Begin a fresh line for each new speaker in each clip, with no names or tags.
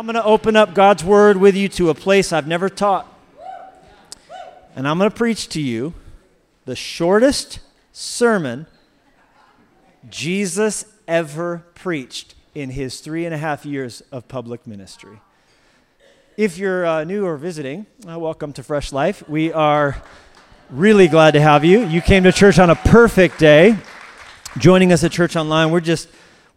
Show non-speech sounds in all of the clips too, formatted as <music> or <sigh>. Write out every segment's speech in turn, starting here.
I'm going to open up God's word with you to a place I've never taught. And I'm going to preach to you the shortest sermon Jesus ever preached in his three and a half years of public ministry. If you're uh, new or visiting, uh, welcome to Fresh Life. We are really glad to have you. You came to church on a perfect day. Joining us at Church Online, we're just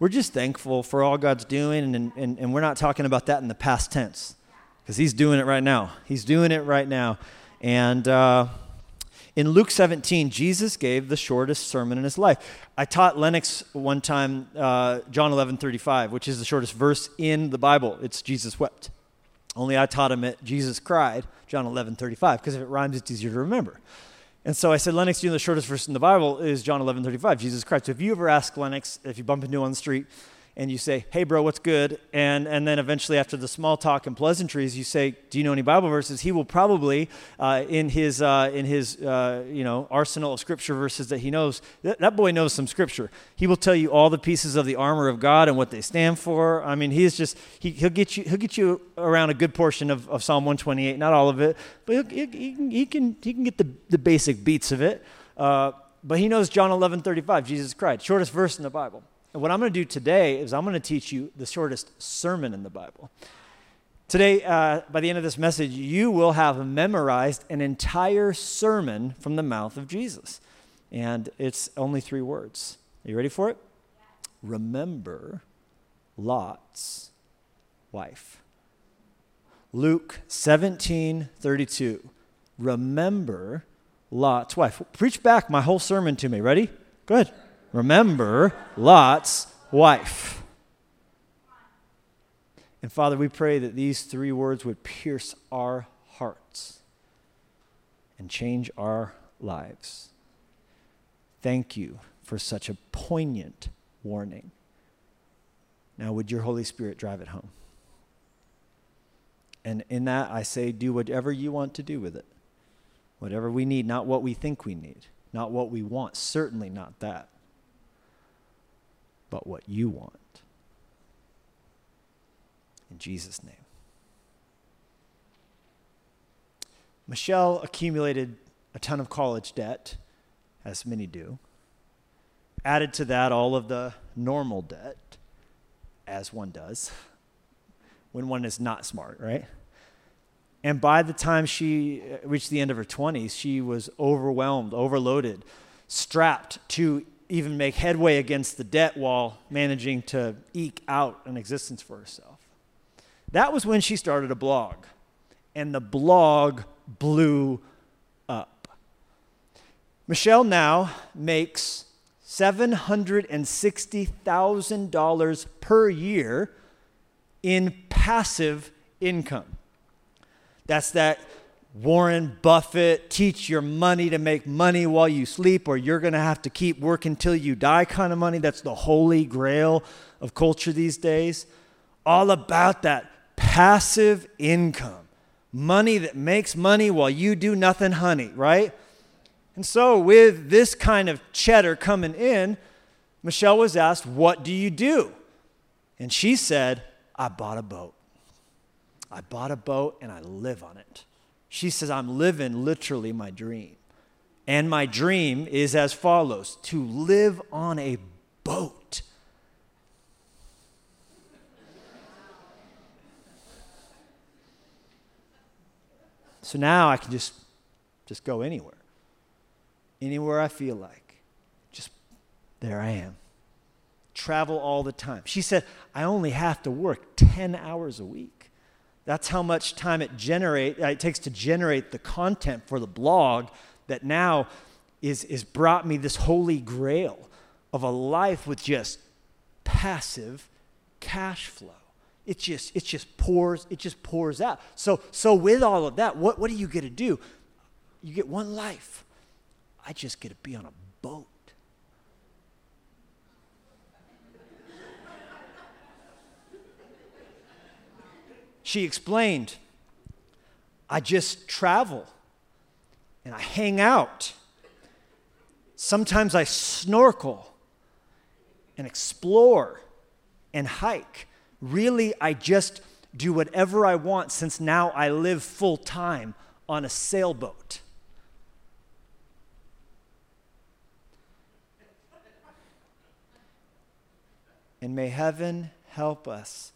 we're just thankful for all God's doing, and, and, and we're not talking about that in the past tense because He's doing it right now. He's doing it right now. And uh, in Luke 17, Jesus gave the shortest sermon in his life. I taught Lennox one time uh, John 11 35, which is the shortest verse in the Bible. It's Jesus wept. Only I taught him it, Jesus cried, John 11 35, because if it rhymes, it's easier to remember. And so I said, Lennox, you know, the shortest verse in the Bible is John 11, 35, Jesus Christ. So if you ever ask Lennox, if you bump into him on the street, and you say, hey, bro, what's good? And, and then eventually, after the small talk and pleasantries, you say, do you know any Bible verses? He will probably, uh, in his, uh, in his uh, you know, arsenal of scripture verses that he knows, that, boy knows some scripture. He will tell you all the pieces of the armor of God and what they stand for. I mean, he's just, he, he'll, get you, he'll get you around a good portion of, of Psalm 128, not all of it, but he, he, can, he, can, he can get the, the basic beats of it. Uh, but he knows John 11, 35, Jesus Christ, shortest verse in the Bible. And what I'm going to do today is I'm going to teach you the shortest sermon in the Bible. Today, uh, by the end of this message, you will have memorized an entire sermon from the mouth of Jesus. And it's only three words. Are you ready for it? Remember Lot's wife. Luke 17 32. Remember Lot's wife. Preach back my whole sermon to me. Ready? Go ahead. Remember Lot's wife. And Father, we pray that these three words would pierce our hearts and change our lives. Thank you for such a poignant warning. Now, would your Holy Spirit drive it home? And in that, I say, do whatever you want to do with it. Whatever we need, not what we think we need, not what we want, certainly not that but what you want. In Jesus' name. Michelle accumulated a ton of college debt, as many do. Added to that all of the normal debt, as one does when one is not smart, right? And by the time she uh, reached the end of her 20s, she was overwhelmed, overloaded, strapped to even make headway against the debt while managing to eke out an existence for herself. That was when she started a blog, and the blog blew up. Michelle now makes $760,000 per year in passive income. That's that Warren Buffett, teach your money to make money while you sleep, or you're going to have to keep working till you die kind of money. That's the holy grail of culture these days. All about that passive income money that makes money while you do nothing, honey, right? And so, with this kind of cheddar coming in, Michelle was asked, What do you do? And she said, I bought a boat. I bought a boat and I live on it. She says, I'm living literally my dream. And my dream is as follows to live on a boat. So now I can just just go anywhere. Anywhere I feel like. Just there I am. Travel all the time. She said, I only have to work 10 hours a week. That's how much time it generate uh, it takes to generate the content for the blog that now is is brought me this holy grail of a life with just passive cash flow. It just it just pours it just pours out. So so with all of that, what what do you get to do? You get one life. I just get to be on a boat. She explained, I just travel and I hang out. Sometimes I snorkel and explore and hike. Really, I just do whatever I want since now I live full time on a sailboat. And may heaven help us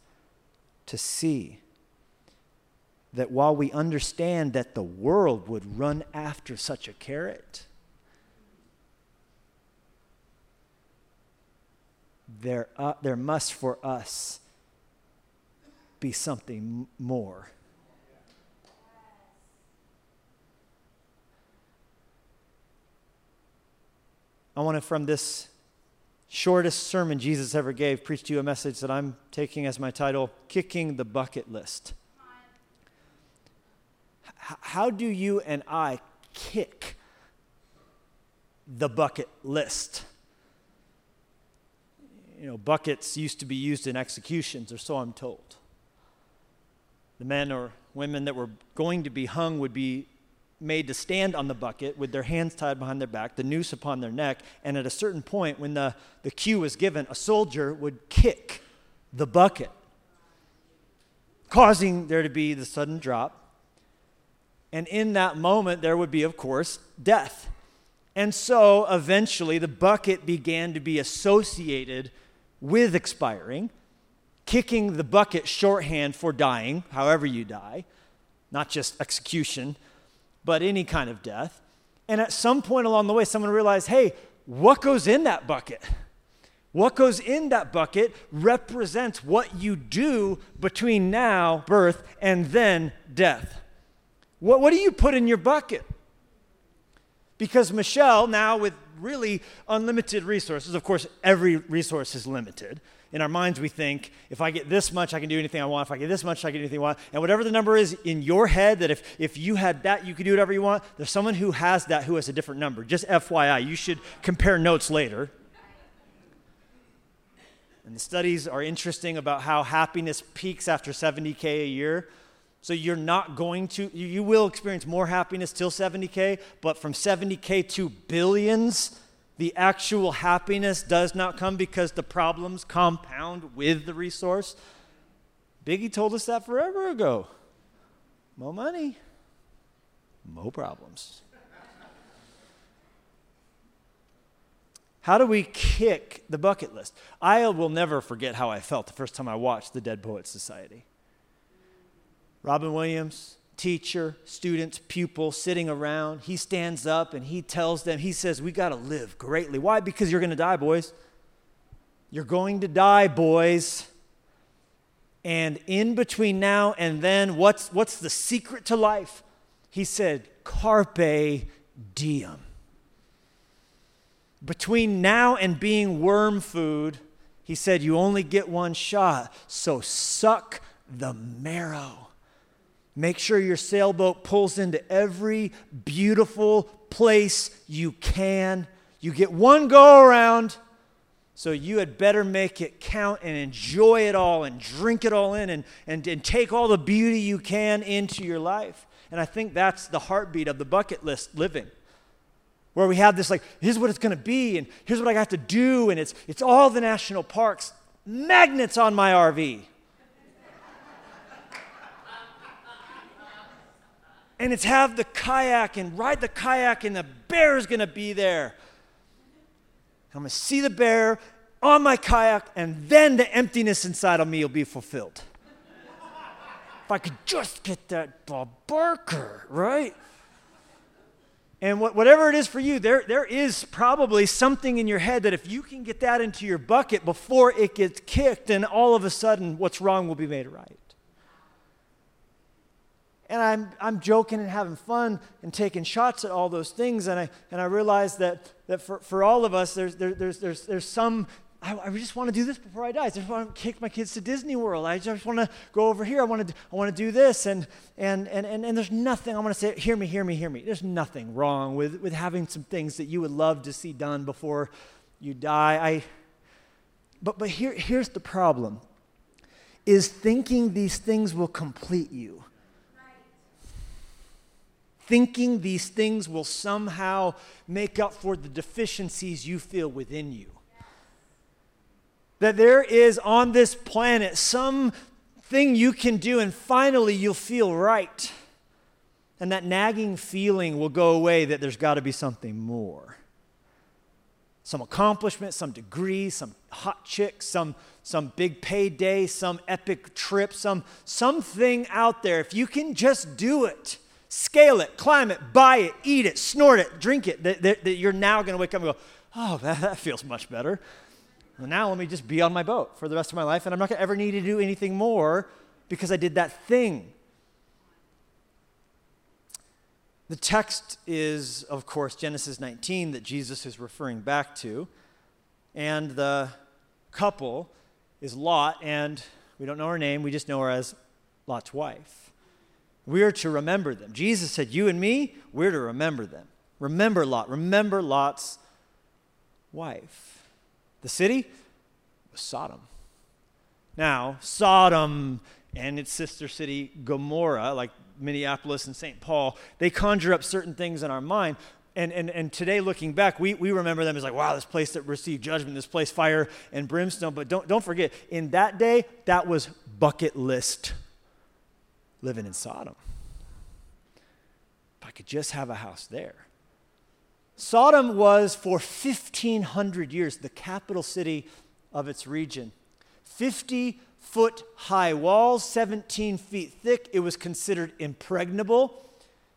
to see that while we understand that the world would run after such a carrot, there, uh, there must for us be something more. I want to, from this shortest sermon Jesus ever gave, preach to you a message that I'm taking as my title Kicking the Bucket List. How do you and I kick the bucket list? You know, buckets used to be used in executions, or so I'm told. The men or women that were going to be hung would be made to stand on the bucket with their hands tied behind their back, the noose upon their neck, and at a certain point, when the, the cue was given, a soldier would kick the bucket, causing there to be the sudden drop. And in that moment, there would be, of course, death. And so eventually, the bucket began to be associated with expiring, kicking the bucket shorthand for dying, however you die, not just execution but any kind of death. And at some point along the way, someone realized hey, what goes in that bucket? What goes in that bucket represents what you do between now, birth, and then death. What, what do you put in your bucket? Because Michelle, now with really unlimited resources, of course, every resource is limited in our minds, we think, if I get this much, I can do anything I want. If I get this much, I can do anything I want. And whatever the number is in your head, that if, if you had that, you could do whatever you want, there's someone who has that who has a different number. Just FYI, you should compare notes later. And the studies are interesting about how happiness peaks after 70K a year. So you're not going to, you, will experience more happiness till 70K, but from 70K to billions, the actual happiness does not come because the problems compound with the resource. Biggie told us that forever ago. More money, more problems. How do we kick the bucket list? I will never forget how I felt the first time I watched the Dead Poets Society. Robin Williams, teacher, students, pupil sitting around. He stands up and he tells them, he says, We got to live greatly. Why? Because you're going to die, boys. You're going to die, boys. And in between now and then, what's, what's the secret to life? He said, Carpe diem. Between now and being worm food, he said, You only get one shot, so suck the marrow. Make sure your sailboat pulls into every beautiful place you can. You get one go around, so you had better make it count and enjoy it all and drink it all in and, and, and take all the beauty you can into your life. And I think that's the heartbeat of the bucket list living. Where we have this, like, here's what it's gonna be, and here's what I got to do, and it's, it's all the national parks, magnets on my RV. And it's have the kayak and ride the kayak, and the bear is going to be there. I'm going to see the bear on my kayak, and then the emptiness inside of me will be fulfilled. if I could just get that Bob Barker, right? And what, whatever it is for you, there, there is probably something in your head that if you can get that into your bucket before it gets kicked, then all of a sudden what's wrong will be made right. And I'm, I'm joking and having fun and taking shots at all those things. And I, and I realize that, that for, for all of us, there's, there, there's, there's, there's some, I, I just want to do this before I die. I just want to kick my kids to Disney World. I just want to go over here. I want to, I want to do this. And, and, and, and, and there's nothing, I want to say, hear me, hear me, hear me. There's nothing wrong with, with having some things that you would love to see done before you die. I, but but here, here's the problem is thinking these things will complete you thinking these things will somehow make up for the deficiencies you feel within you. That there is on this planet some thing you can do, and finally you'll feel right. And that nagging feeling will go away that there's got to be something more. Some accomplishment, some degree, some hot chick, some, some big payday, some epic trip, some something out there. If you can just do it, scale it, climb it, buy it, eat it, snort it, drink it, that, that, that you're now going to wake up and go, oh, <laughs> that, that feels much better. Well, now let me just be on my boat for the rest of my life, and I'm not going to ever need to do anything more because I did that thing. The text is, of course, Genesis 19 that Jesus is referring back to. And the couple is Lot, and we don't know her name, we just know her as Lot's wife. We are to remember them. Jesus said, You and me, we're to remember them. Remember Lot. Remember Lot's wife. The city was Sodom. Now, Sodom and its sister city, Gomorrah, like Minneapolis and St. Paul, they conjure up certain things in our mind. And, and, and today, looking back, we, we remember them as like, wow, this place that received judgment, this place, fire and brimstone. But don't, don't forget, in that day, that was bucket list living in Sodom. If I could just have a house there. Sodom was for 1,500 years the capital city of its region. 50 foot high walls, 17 feet thick. It was considered impregnable.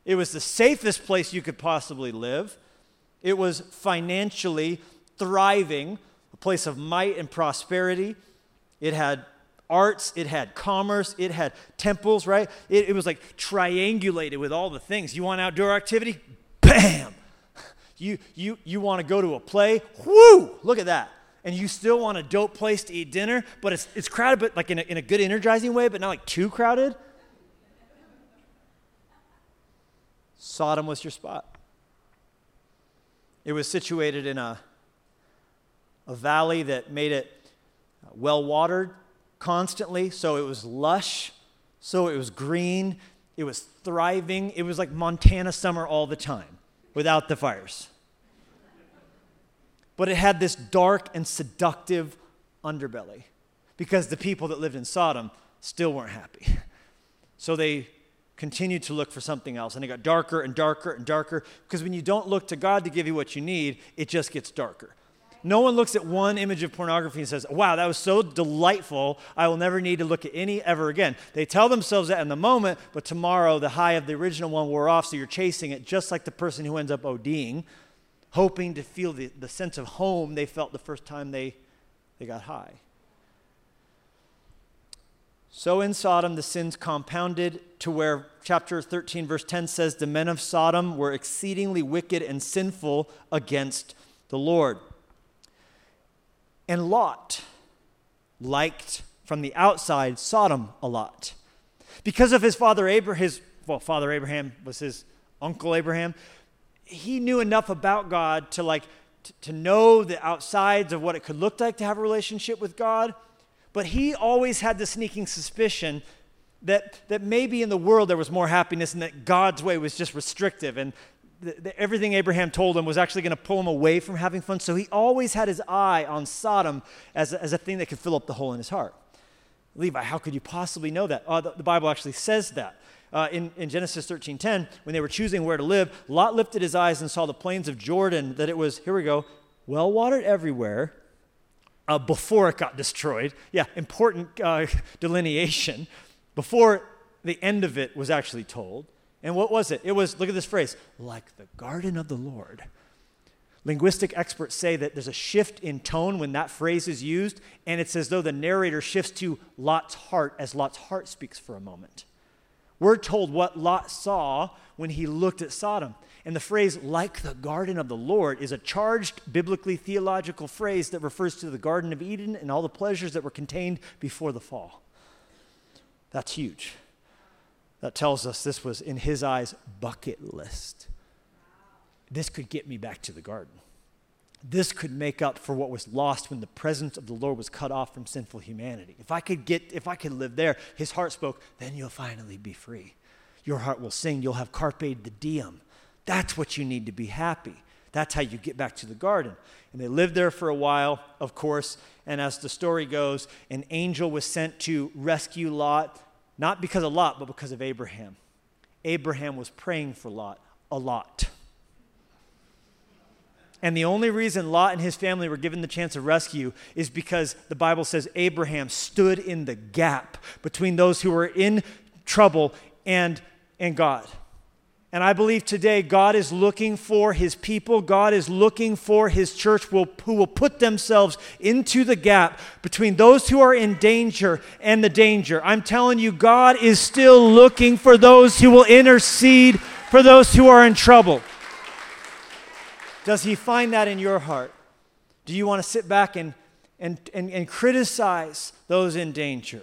It was the safest place you could possibly live. It was financially thriving, a place of might and prosperity. It had arts, it had commerce, it had temples, right? It, it was like triangulated with all the things. You want outdoor activity? Bam! <laughs> You, you, you want to go to a play? Whoo! Look at that. And you still want a dope place to eat dinner, but it's, it's crowded, but like in a, in a good energizing way, but not like too crowded? Sodom was your spot. It was situated in a, a valley that made it uh, well watered constantly, so it was lush, so it was green, it was thriving. It was like Montana summer all the time without the fires. But it had this dark and seductive underbelly because the people that lived in Sodom still weren't happy. So they continued to look for something else and it got darker and darker and darker because when you don't look to God to give you what you need, it just gets darker. No one looks at one image of pornography and says, Wow, that was so delightful. I will never need to look at any ever again. They tell themselves that in the moment, but tomorrow the high of the original one wore off, so you're chasing it just like the person who ends up ODing, hoping to feel the, the sense of home they felt the first time they, they got high. So in Sodom, the sins compounded to where chapter 13, verse 10 says, The men of Sodom were exceedingly wicked and sinful against the Lord. And Lot liked from the outside Sodom a lot. Because of his father Abraham, his, well, father Abraham was his uncle Abraham, he knew enough about God to like to, know the outsides of what it could look like to have a relationship with God. But he always had the sneaking suspicion that, that maybe in the world there was more happiness and that God's way was just restrictive and the, the, everything Abraham told him was actually going to pull him away from having fun. So he always had his eye on Sodom as a, as a thing that could fill up the hole in his heart. Levi, how could you possibly know that? Uh, the, the, Bible actually says that. Uh, in, in Genesis 13:10, when they were choosing where to live, Lot lifted his eyes and saw the plains of Jordan, that it was, here we go, well watered everywhere uh, before it got destroyed. Yeah, important uh, <laughs> delineation. Before the end of it was actually told. And what was it? It was, look at this phrase, like the garden of the Lord. Linguistic experts say that there's a shift in tone when that phrase is used, and it's as though the narrator shifts to Lot's heart as Lot's heart speaks for a moment. We're told what Lot saw when he looked at Sodom. And the phrase, like the garden of the Lord, is a charged biblically theological phrase that refers to the Garden of Eden and all the pleasures that were contained before the fall. That's huge that tells us this was, in his eyes, bucket list. This could get me back to the garden. This could make up for what was lost when the presence of the Lord was cut off from sinful humanity. If I could get, if I could live there, his heart spoke, then you'll finally be free. Your heart will sing, you'll have carpe diem. That's what you need to be happy. That's how you get back to the garden. And they lived there for a while, of course. And as the story goes, an angel was sent to rescue Lot, not because of Lot, but because of Abraham. Abraham was praying for Lot a lot. And the only reason Lot and his family were given the chance of rescue is because the Bible says Abraham stood in the gap between those who were in trouble and, and God. And I believe today God is looking for his people. God is looking for his church who will put themselves into the gap between those who are in danger and the danger. I'm telling you, God is still looking for those who will intercede for those who are in trouble. Does he find that in your heart? Do you want to sit back and, and, and, and criticize those in danger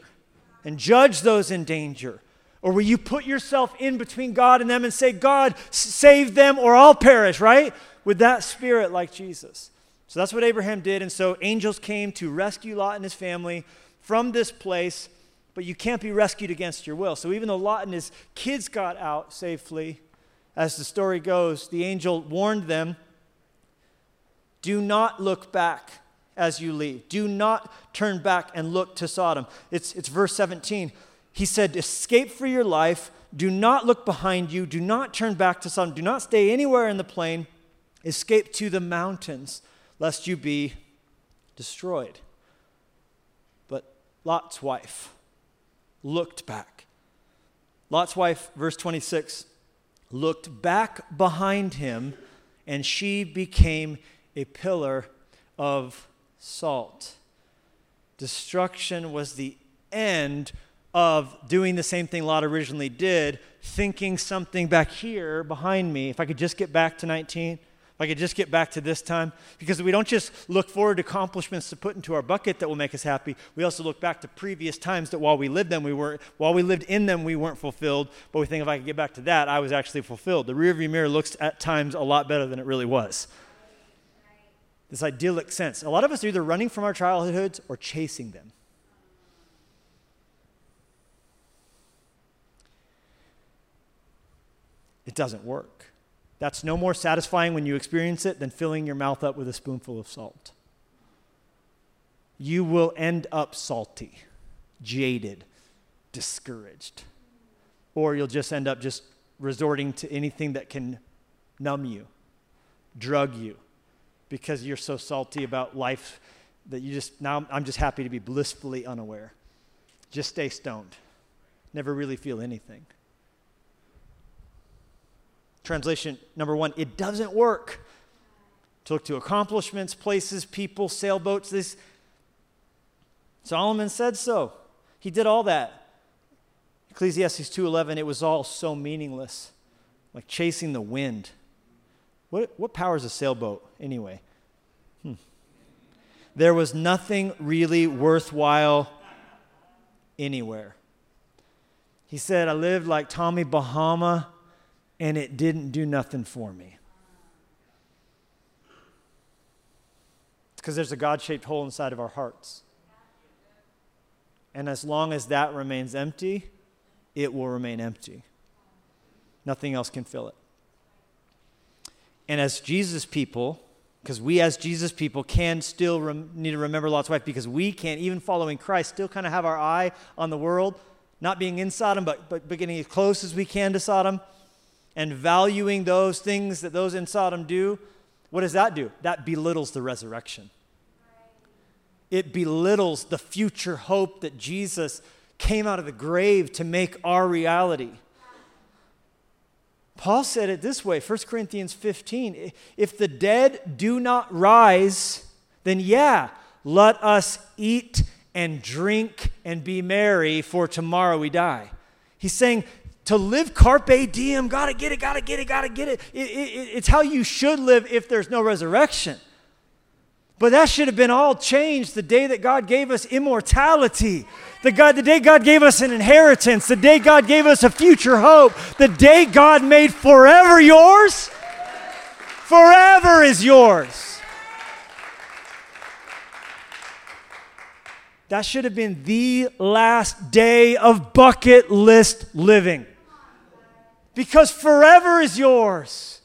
and judge those in danger? Or will you put yourself in between God and them and say, God, save them or I'll perish, right? With that spirit like Jesus. So that's what Abraham did. And so angels came to rescue Lot and his family from this place, but you can't be rescued against your will. So even though Lot and his kids got out safely, as the story goes, the angel warned them do not look back as you leave. Do not turn back and look to Sodom. It's, it's verse 17. He said, Escape for your life. Do not look behind you. Do not turn back to Sodom. Do not stay anywhere in the plain. Escape to the mountains, lest you be destroyed. But Lot's wife looked back. Lot's wife, verse 26, looked back behind him, and she became a pillar of salt. Destruction was the end of doing the same thing Lot originally did, thinking something back here behind me. If I could just get back to 19, if I could just get back to this time. Because we don't just look forward to accomplishments to put into our bucket that will make us happy. We also look back to previous times that while we lived them, we weren't, while we lived in them, we weren't fulfilled. But we think if I could get back to that, I was actually fulfilled. The rearview mirror looks at times a lot better than it really was. This idyllic sense. A lot of us are either running from our childhoods or chasing them. It doesn't work. That's no more satisfying when you experience it than filling your mouth up with a spoonful of salt. You will end up salty, jaded, discouraged. Or you'll just end up just resorting to anything that can numb you, drug you, because you're so salty about life that you just, now I'm just happy to be blissfully unaware. Just stay stoned. Never really feel anything. Translation number one, it doesn't work. To look to accomplishments, places, people, sailboats, this. Solomon said so. He did all that. Ecclesiastes 2:11, it was all so meaningless, like chasing the wind. What, what powers a sailboat anyway? Hmm. There was nothing really worthwhile anywhere. He said, I lived like Tommy Bahama and it didn't do nothing for me. Because there's a God shaped hole inside of our hearts. And as long as that remains empty, it will remain empty. Nothing else can fill it. And as Jesus people, because we as Jesus people can still rem- need to remember Lot's wife because we can't, even following Christ, still kind of have our eye on the world, not being in Sodom, but, but, but getting as close as we can to Sodom and valuing those things that those in Sodom do, what does that do? That belittles the resurrection. It belittles the future hope that Jesus came out of the grave to make our reality. Paul said it this way 1 Corinthians 15 if the dead do not rise, then yeah, let us eat and drink and be merry, for tomorrow we die. He's saying to live carpe diem, gotta get it, gotta get it, gotta get it. it, it it's how you should live if there's no resurrection. But that should have been all changed the day that God gave us immortality. The, God, the day God gave us an inheritance, the day God gave us a future hope, the day God made forever yours. Forever is yours. That should have been the last day of bucket list living because forever is yours.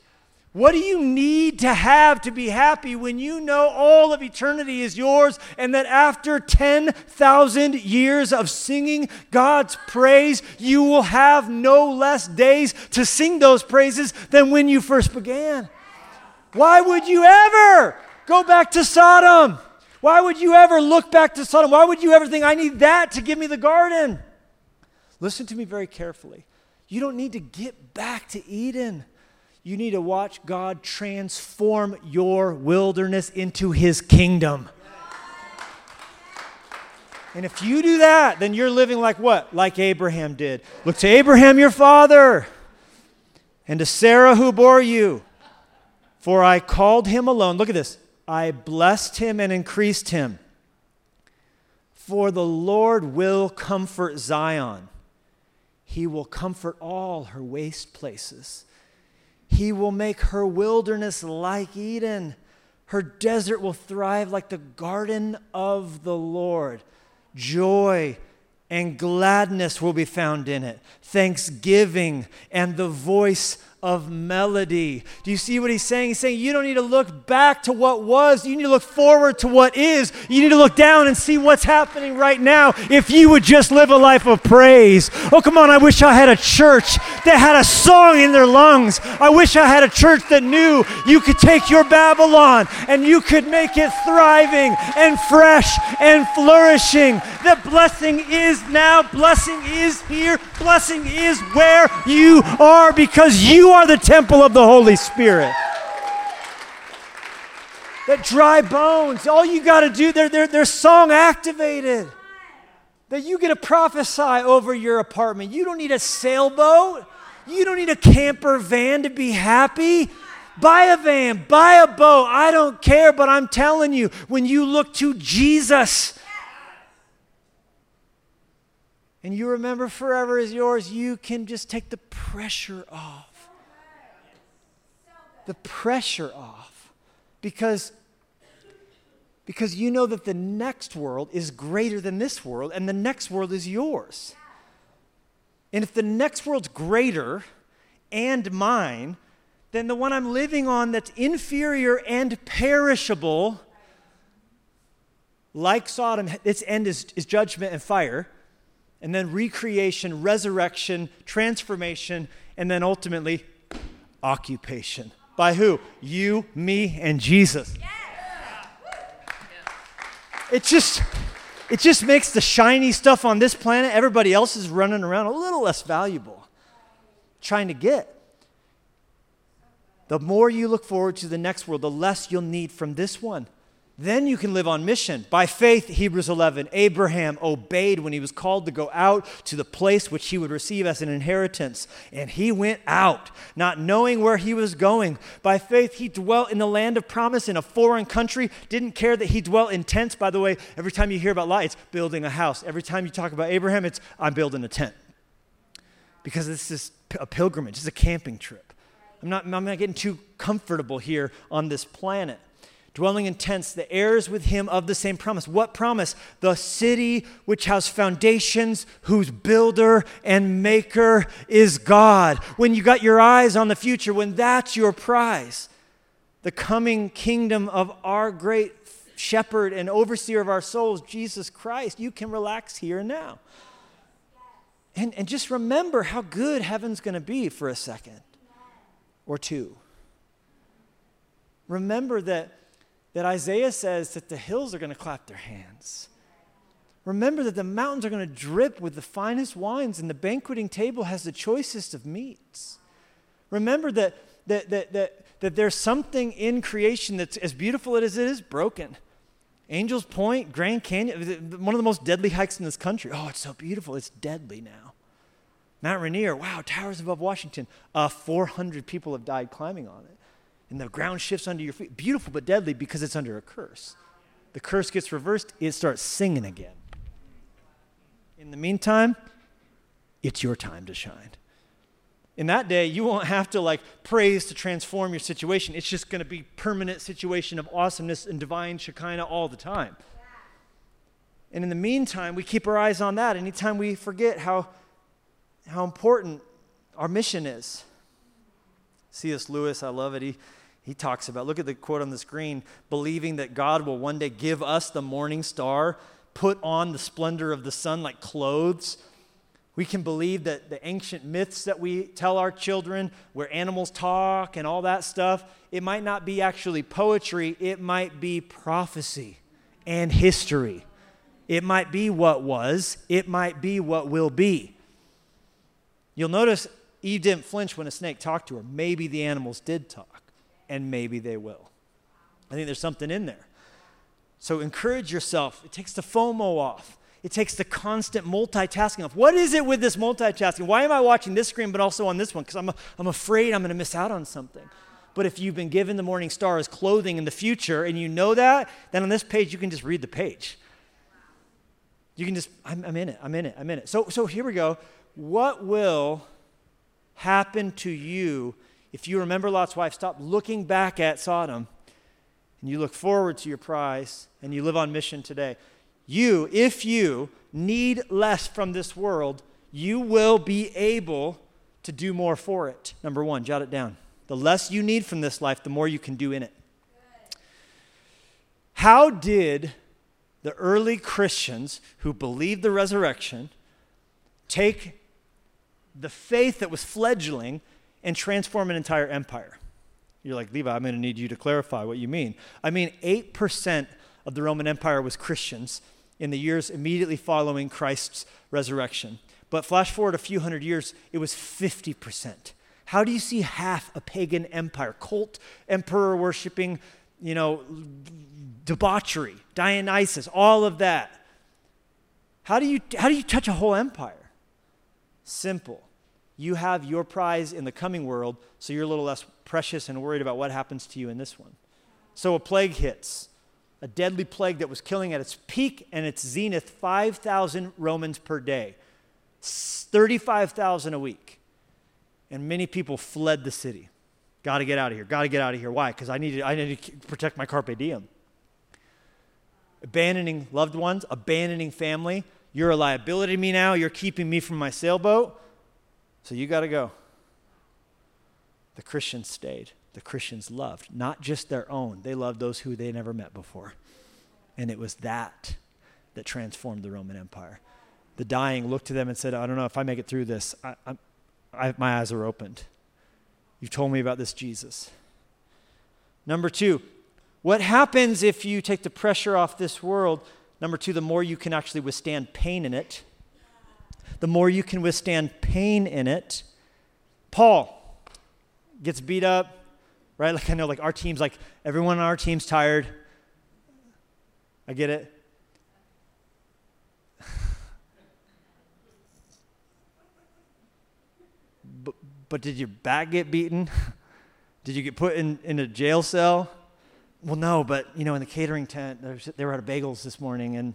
What do you need to have to be happy when you know all of eternity is yours and that after 10,000 years of singing God's praise, you will have no less days to sing those praises than when you first began? Why would you ever go back to Sodom? Why would you ever look back to Sodom? Why would you ever think, I need that to give me the garden? Listen to me very carefully. You don't need to get back to Eden. You need to watch God transform your wilderness into his kingdom. And if you do that, then you're living like what? Like Abraham did. Look to Abraham, your father, and to Sarah, who bore you. For I called him alone. Look at this. I blessed him and increased him. For the Lord will comfort Zion, he will comfort all her waste places. He will make her wilderness like Eden. Her desert will thrive like the garden of the Lord. Joy and gladness will be found in it, thanksgiving and the voice of melody. Do you see what he's saying? He's saying you don't need to look back to what was, you need to look forward to what is. You need to look down and see what's happening right now if you would just live a life of praise. Oh, come on, I wish I had a church that had a song in their lungs. I wish I had a church that knew you could take your Babylon and you could make it thriving and fresh and flourishing. The blessing is now, blessing is here, blessing is where you are because you are the temple of the Holy Spirit. That dry bones, all you got to do, they're, they're, they're song activated. That you get to prophesy over your apartment. You don't need a sailboat. You don't need a camper van to be happy. Buy a van, buy a boat. I don't care, but I'm telling you, when you look to Jesus, and you remember forever is yours, you can just take the pressure off the pressure off because because you know that the next world is greater than this world and the next world is yours. And if the next world's greater and mine, then the one I'm living on that's inferior and perishable, like Sodom, its end is, is judgment and fire, and then recreation, resurrection, transformation, and then ultimately occupation. By who? You, me, and Jesus. It just it just makes the shiny stuff on this planet, everybody else is running around a little less valuable, trying to get. The more you look forward to the next world, the less you'll need from this one. Then you can live on mission. By faith, Hebrews 11, Abraham obeyed when he was called to go out to the place which he would receive as an inheritance. And he went out, not knowing where he was going. By faith, he dwelt in the land of promise in a foreign country, didn't care that he dwelt in tents. By the way, every time you hear about Lot, it's building a house. Every time you talk about Abraham, it's I'm building a tent. Because this is a pilgrimage, it's a camping trip. I'm not, I'm not getting too comfortable here on this planet dwelling in tents, the heirs with him of the same promise. What promise? The city which has foundations, whose builder and maker is God. When you got your eyes on the future, when that's your prize, the coming kingdom of our great shepherd and overseer of our souls, Jesus Christ, you can relax here and now. And, and just remember how good heaven's going to be for a second or two. Remember that that Isaiah says that the hills are going to clap their hands. Remember that the mountains are going to drip with the finest wines, and the banqueting table has the choicest of meats. Remember that, that, that, that, that there's something in creation that's as beautiful as it is broken. Angels Point, Grand Canyon, one of the most deadly hikes in this country. Oh, it's so beautiful. It's deadly now. Mount Rainier, wow, towers above Washington. Uh, 400 people have died climbing on it and the ground shifts under your feet. Beautiful but deadly because it's under a curse. The curse gets reversed, it starts singing again. In the meantime, it's your time to shine. In that day, you won't have to like praise to transform your situation. It's just going to be permanent situation of awesomeness and divine Shekinah all the time. And in the meantime, we keep our eyes on that anytime we forget how, how important our mission is. C.S. Lewis, I love it. He, he talks about, look at the quote on the screen, believing that God will one day give us the morning star, put on the splendor of the sun like clothes. We can believe that the ancient myths that we tell our children, where animals talk and all that stuff, it might not be actually poetry, it might be prophecy and history. It might be what was, it might be what will be. You'll notice Eve didn't flinch when a snake talked to her. Maybe the animals did talk, and maybe they will. I think there's something in there. So encourage yourself. It takes the FOMO off. It takes the constant multitasking off. What is it with this multitasking? Why am I watching this screen but also on this one? Because I'm, I'm afraid I'm going to miss out on something. But if you've been given the morning star as clothing in the future and you know that, then on this page you can just read the page. You can just, I'm, I'm in it, I'm in it, I'm in it. So, so here we go. What will happen to you if you remember Lot's wife? Stop looking back at Sodom and you look forward to your prize and you live on mission today. You, if you need less from this world, you will be able to do more for it. Number one, jot it down. The less you need from this life, the more you can do in it. How did the early Christians who believed the resurrection take the faith that was fledgling and transform an entire empire. You're like, Levi, I'm going to need you to clarify what you mean. I mean, 8% of the Roman Empire was Christians in the years immediately following Christ's resurrection. But flash forward a few hundred years, it was 50%. How do you see half a pagan empire, cult emperor worshiping, you know, debauchery, Dionysus, all of that? How do you, how do you touch a whole empire? Simple. You have your prize in the coming world, so you're a little less precious and worried about what happens to you in this one. So a plague hits, a deadly plague that was killing at its peak and its zenith 5,000 Romans per day, 35,000 a week. And many people fled the city. Got to get out of here. Got to get out of here. Why? Because I need, to, I need to protect my carpe diem. Abandoning loved ones, abandoning family, you're a liability to me now. You're keeping me from my sailboat. So you got to go. The Christians stayed. The Christians loved, not just their own. They loved those who they never met before. And it was that that transformed the Roman Empire. The dying looked to them and said, I don't know if I make it through this. I, I, my eyes are opened. You've told me about this Jesus. Number two, what happens if you take the pressure off this world? Number two, the more you can actually withstand pain in it, the more you can withstand pain in it. Paul gets beat up, right? <laughs> Like I know, like our team's like everyone on our team's tired. I get it. <laughs> but, but did your back get beaten? <laughs> Did you get put in, in a jail cell? Well, no, but you know, in the catering tent, they were out of bagels this morning, and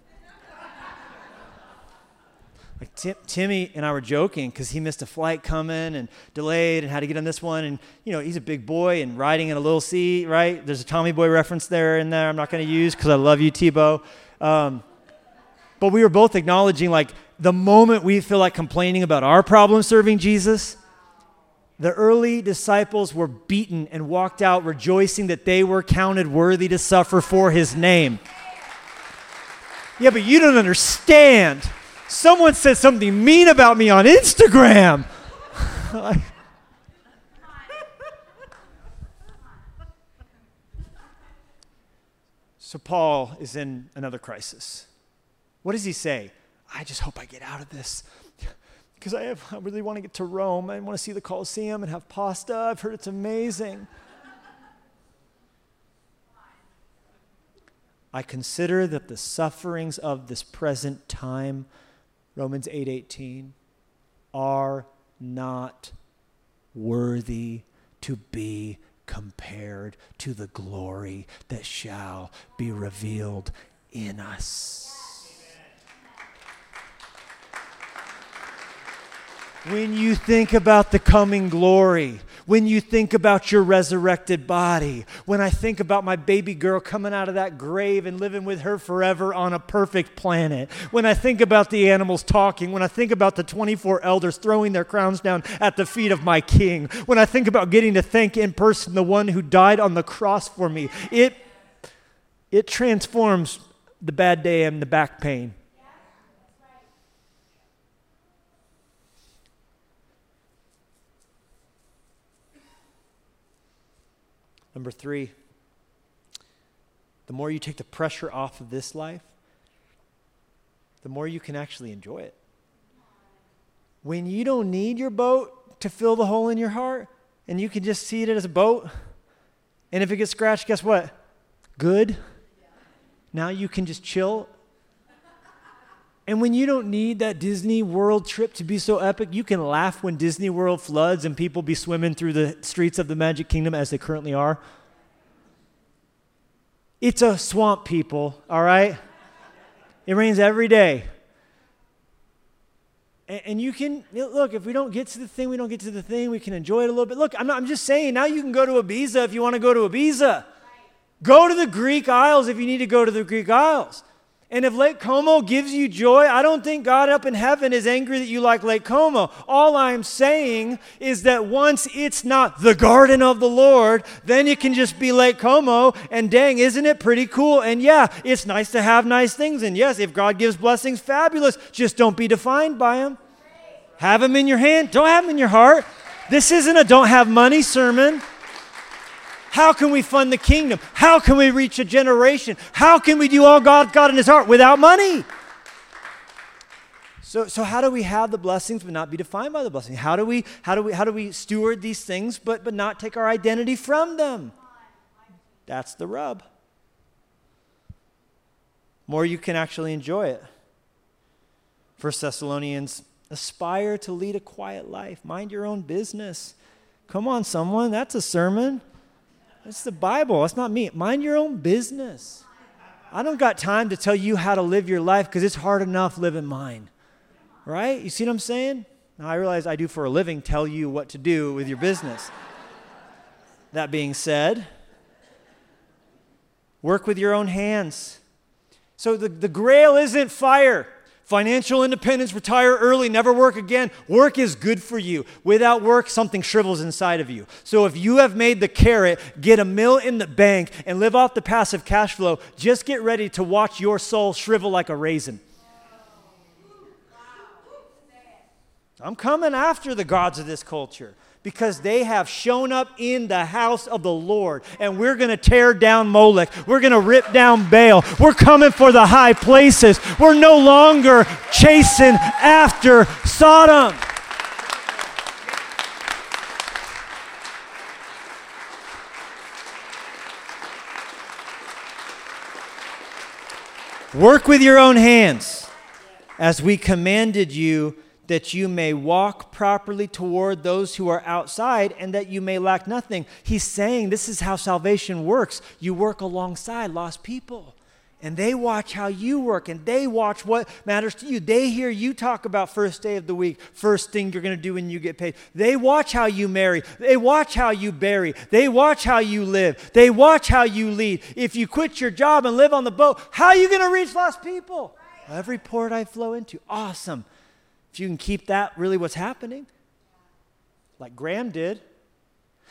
like Tim, Timmy and I were joking because he missed a flight coming and delayed and had to get on this one, and you know, he's a big boy and riding in a little seat, right? There's a Tommy Boy reference there in there. I'm not going to use because I love you, Tebow. Um, but we were both acknowledging like the moment we feel like complaining about our problem serving Jesus the early disciples were beaten and walked out rejoicing that they were counted worthy to suffer for his name. Yeah, but you don't understand. Someone said something mean about me on Instagram. <laughs> so, Paul is in another crisis. What does he say? I just hope I get out of this because I, I really want to get to Rome. I want to see the Colosseum and have pasta. I've heard it's amazing. I consider that the sufferings of this present time, Romans 8:18, are not worthy to be compared to the glory that shall be revealed in us. when you think about the coming glory, when you think about your resurrected body, when I think about my baby girl coming out of that grave and living with her forever on a perfect planet, when I think about the animals talking, when I think about the 24 elders throwing their crowns down at the feet of my king, when I think about getting to thank in person the one who died on the cross for me, it, it transforms the bad day and the back pain Number three, the more you take the pressure off of this life, the more you can actually enjoy it. When you don't need your boat to fill the hole in your heart, and you can just see it as a boat, and if it gets scratched, guess what? Good. Now you can just chill. And when you don't need that Disney World trip to be so epic, you can laugh when Disney World floods and people be swimming through the streets of the Magic Kingdom as they currently are. It's a swamp, people, all right? It rains every day. And, you can, look, if we don't get to the thing, we don't get to the thing, we can enjoy it a little bit. Look, I'm, not, I'm just saying, now you can go to Ibiza if you want to go to Ibiza. Go to the Greek Isles if you need to go to the Greek Isles. And if Lake Como gives you joy, I don't think God up in heaven is angry that you like Lake Como. All I'm saying is that once it's not the garden of the Lord, then it can just be Lake Como. And dang, isn't it pretty cool? And yeah, it's nice to have nice things. And yes, if God gives blessings, fabulous. Just don't be defined by them. Have them in your hand, don't have them in your heart. This isn't a don't have money sermon. How can we fund the kingdom? How can we reach a generation? How can we do all God got in his heart without money? So, so how do we have the blessings but not be defined by the blessing? How do we, how do we, how do we steward these things but, but not take our identity from them? That's the rub. More you can actually enjoy it. First Thessalonians, aspire to lead a quiet life. Mind your own business. Come on, someone, that's a sermon. It's the Bible. It's not me. Mind your own business. I don't got time to tell you how to live your life because it's hard enough living mine. Right? You see what I'm saying? Now, I realize I do for a living tell you what to do with your business. that being said, work with your own hands. So the, the grail isn't fire. Financial independence, retire early, never work again. Work is good for you. Without work, something shrivels inside of you. So if you have made the carrot, get a mill in the bank, and live off the passive cash flow, just get ready to watch your soul shrivel like a raisin. I'm coming after the gods of this culture because they have shown up in the house of the Lord. And we're going to tear down Molech. We're going to rip down Baal. We're coming for the high places. We're no longer chasing after Sodom. Work with your own hands as we commanded you that you may walk properly toward those who are outside and that you may lack nothing. He's saying this is how salvation works. You work alongside lost people. And they watch how you work and they watch what matters to you. They hear you talk about first day of the week, first thing you're going to do when you get paid. They watch how you marry. They watch how you bury. They watch how you live. They watch how you lead. If you quit your job and live on the boat, how are you going to reach lost people? Every port I flow into, awesome. You can keep that really what's happening, like Graham did.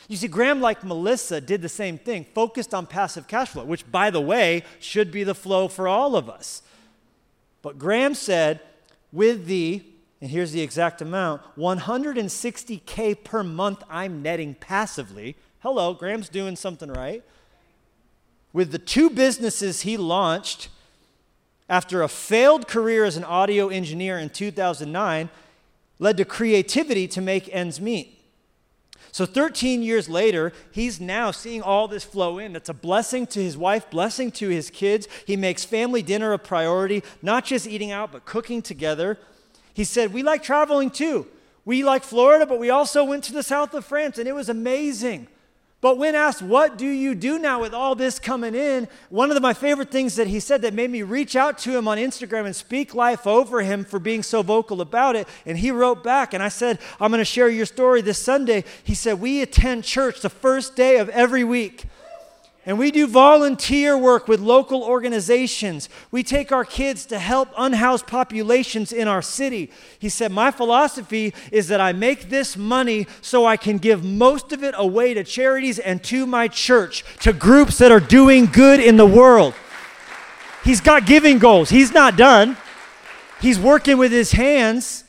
You see, Graham, like Melissa, did the same thing, focused on passive cash flow, which, by the way, should be the flow for all of us. But Graham said, with the, and here's the exact amount 160K per month I'm netting passively. Hello, Graham's doing something right. With the two businesses he launched, after a failed career as an audio engineer in 2009, led to creativity to make ends meet. So 13 years later, he's now seeing all this flow in. It's a blessing to his wife, blessing to his kids. He makes family dinner a priority, not just eating out, but cooking together. He said, We like traveling too. We like Florida, but we also went to the south of France, and it was amazing. But when asked, What do you do now with all this coming in? One of the, my favorite things that he said that made me reach out to him on Instagram and speak life over him for being so vocal about it. And he wrote back, and I said, I'm going to share your story this Sunday. He said, We attend church the first day of every week. And we do volunteer work with local organizations. We take our kids to help unhoused populations in our city. He said, My philosophy is that I make this money so I can give most of it away to charities and to my church, to groups that are doing good in the world. He's got giving goals. He's not done, he's working with his hands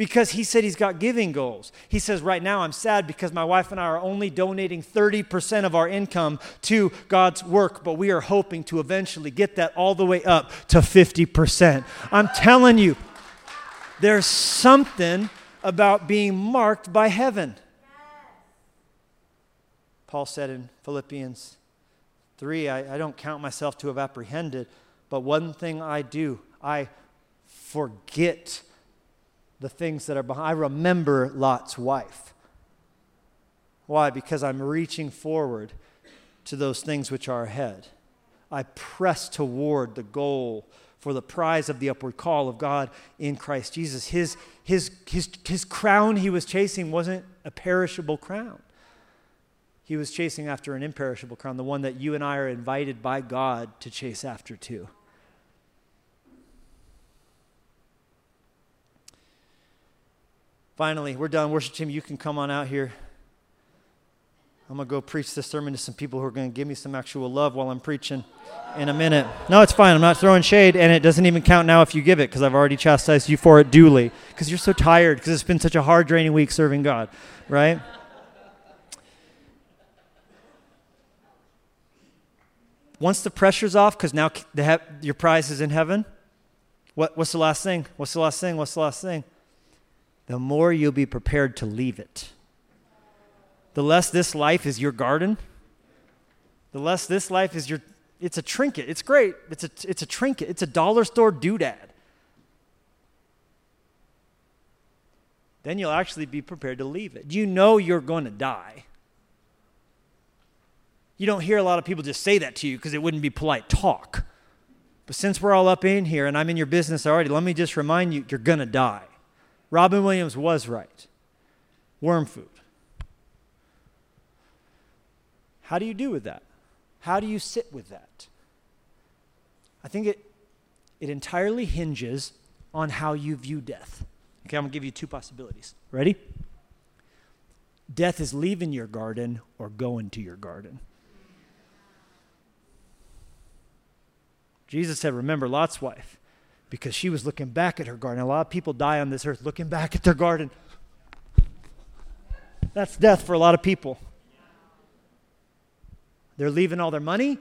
because he said he's got giving goals. He says, Right now I'm sad because my wife and I are only donating 30% of our income to God's work, but we are hoping to eventually get that all the way up to 50%. I'm telling you, there's something about being marked by heaven. Paul said in Philippians 3 I, I don't count myself to have apprehended, but one thing I do, I forget the things that are behind. I remember Lot's wife. Why? Because I'm reaching forward to those things which are ahead. I press toward the goal for the prize of the upward call of God in Christ Jesus. His, his, his, his crown he was chasing wasn't a perishable crown. He was chasing after an imperishable crown, the one that you and I are invited by God to chase after too. Finally, we're done. Worship team, you can come on out here. I'm going to go preach this sermon to some people who are going to give me some actual love while I'm preaching in a minute. No, it's fine. I'm not throwing shade, and it doesn't even count now if you give it because I've already chastised you for it duly because you're so tired because it's been such a hard, draining week serving God, right? Once the pressure's off, because now your prize is in heaven, what, what's the last thing? What's the last thing? What's the last thing? The more you'll be prepared to leave it. The less this life is your garden, the less this life is your, it's a trinket. It's great. It's a, it's a trinket. It's a dollar store doodad. Then you'll actually be prepared to leave it. You know you're going to die. You don't hear a lot of people just say that to you because it wouldn't be polite talk. But since we're all up in here and I'm in your business already, let me just remind you you're going to die. Robin Williams was right. Worm food. How do you do with that? How do you sit with that? I think it, it entirely hinges on how you view death. Okay, I'm to give you two possibilities. Ready? Death is leaving your garden or going to your garden. Jesus said, Remember Lot's wife because she was looking back at her garden. A lot of people die on this earth looking back at their garden. That's death for a lot of people. They're leaving all their money.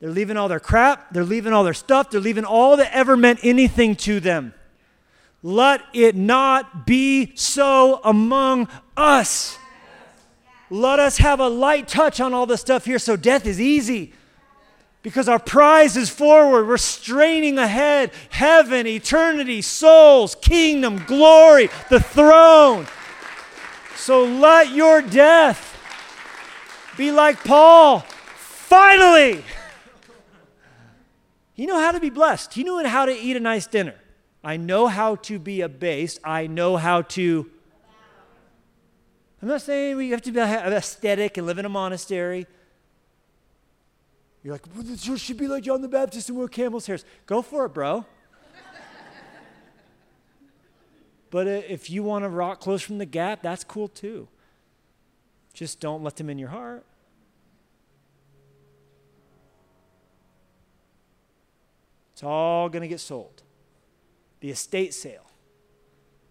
They're leaving all their crap. They're leaving all their stuff. They're leaving all that ever meant anything to them. Let it not be so among us. Let us have a light touch on all the stuff here so death is easy because our prize is forward. We're straining ahead. Heaven, eternity, souls, kingdom, glory, the throne. So let your death be like Paul. Finally, <laughs> he knew how to be blessed. He knew how to eat a nice dinner. I know how to be abased. I know how to. I'm not saying we have to be aesthetic and live in a monastery. You're like, well, should be like John the Baptist and wear camel's hairs. Go for it, bro. <laughs> but uh, if you want to rock clothes from the Gap, that's cool too. Just don't let them in your heart. It's all going to get sold. The estate sale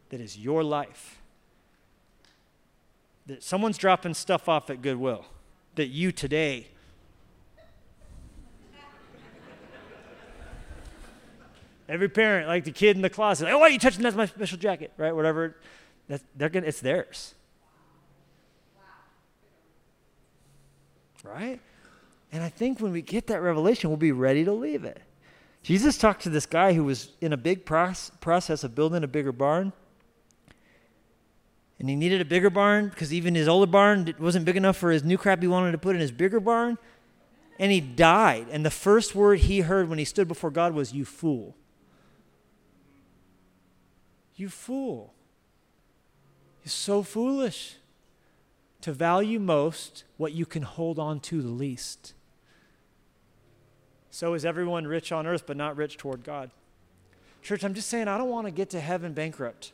that is your life. That someone's dropping stuff off at Goodwill that you today Every parent, like the kid in the closet, like, oh, why are you touching that's my special jacket, right? Whatever. That's, they're gonna, it's theirs. Right? And I think when we get that revelation, we'll be ready to leave it. Jesus talked to this guy who was in a big process of building a bigger barn. and he needed a bigger barn because even his older barn wasn't big enough for his new crap he wanted to put in his bigger barn. And he died. And the first word he heard when he stood before God was, You fool. You fool. You're so foolish to value most what you can hold on to the least. So is everyone rich on earth, but not rich toward God. Church, I'm just saying, I don't want to get to heaven bankrupt.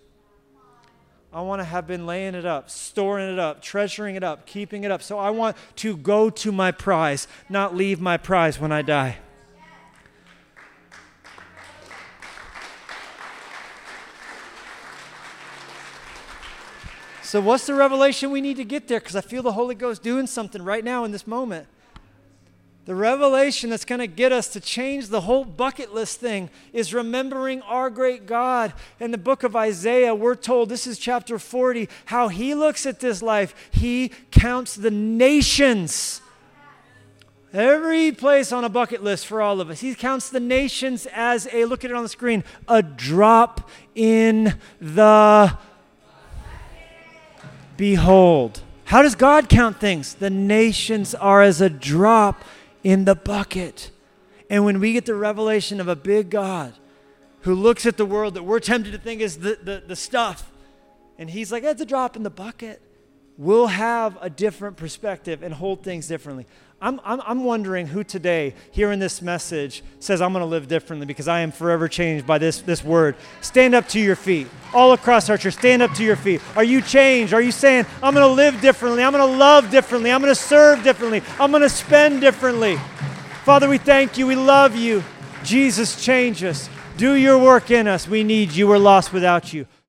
I want to have been laying it up, storing it up, treasuring it up, keeping it up. So I want to go to my prize, not leave my prize when I die. So, what's the revelation we need to get there? Because I feel the Holy Ghost doing something right now in this moment. The revelation that's going to get us to change the whole bucket list thing is remembering our great God. In the book of Isaiah, we're told, this is chapter 40, how he looks at this life. He counts the nations. Every place on a bucket list for all of us. He counts the nations as a, look at it on the screen, a drop in the behold. How does God count things? The nations are as a drop in the bucket. And when we get the revelation of a big God who looks at the world that we're tempted to think is the, the, the stuff, and he's like, that's a drop in the bucket, we'll have a different perspective and hold things differently. I'm, I'm, I'm wondering who today, hearing this message, says, I'm going to live differently because I am forever changed by this, this word. Stand up to your feet. All across our church, stand up to your feet. Are you changed? Are you saying, I'm going to live differently? I'm going to love differently. I'm going to serve differently. I'm going to spend differently. Father, we thank you. We love you. Jesus, change us. Do your work in us. We need you. We're lost without you.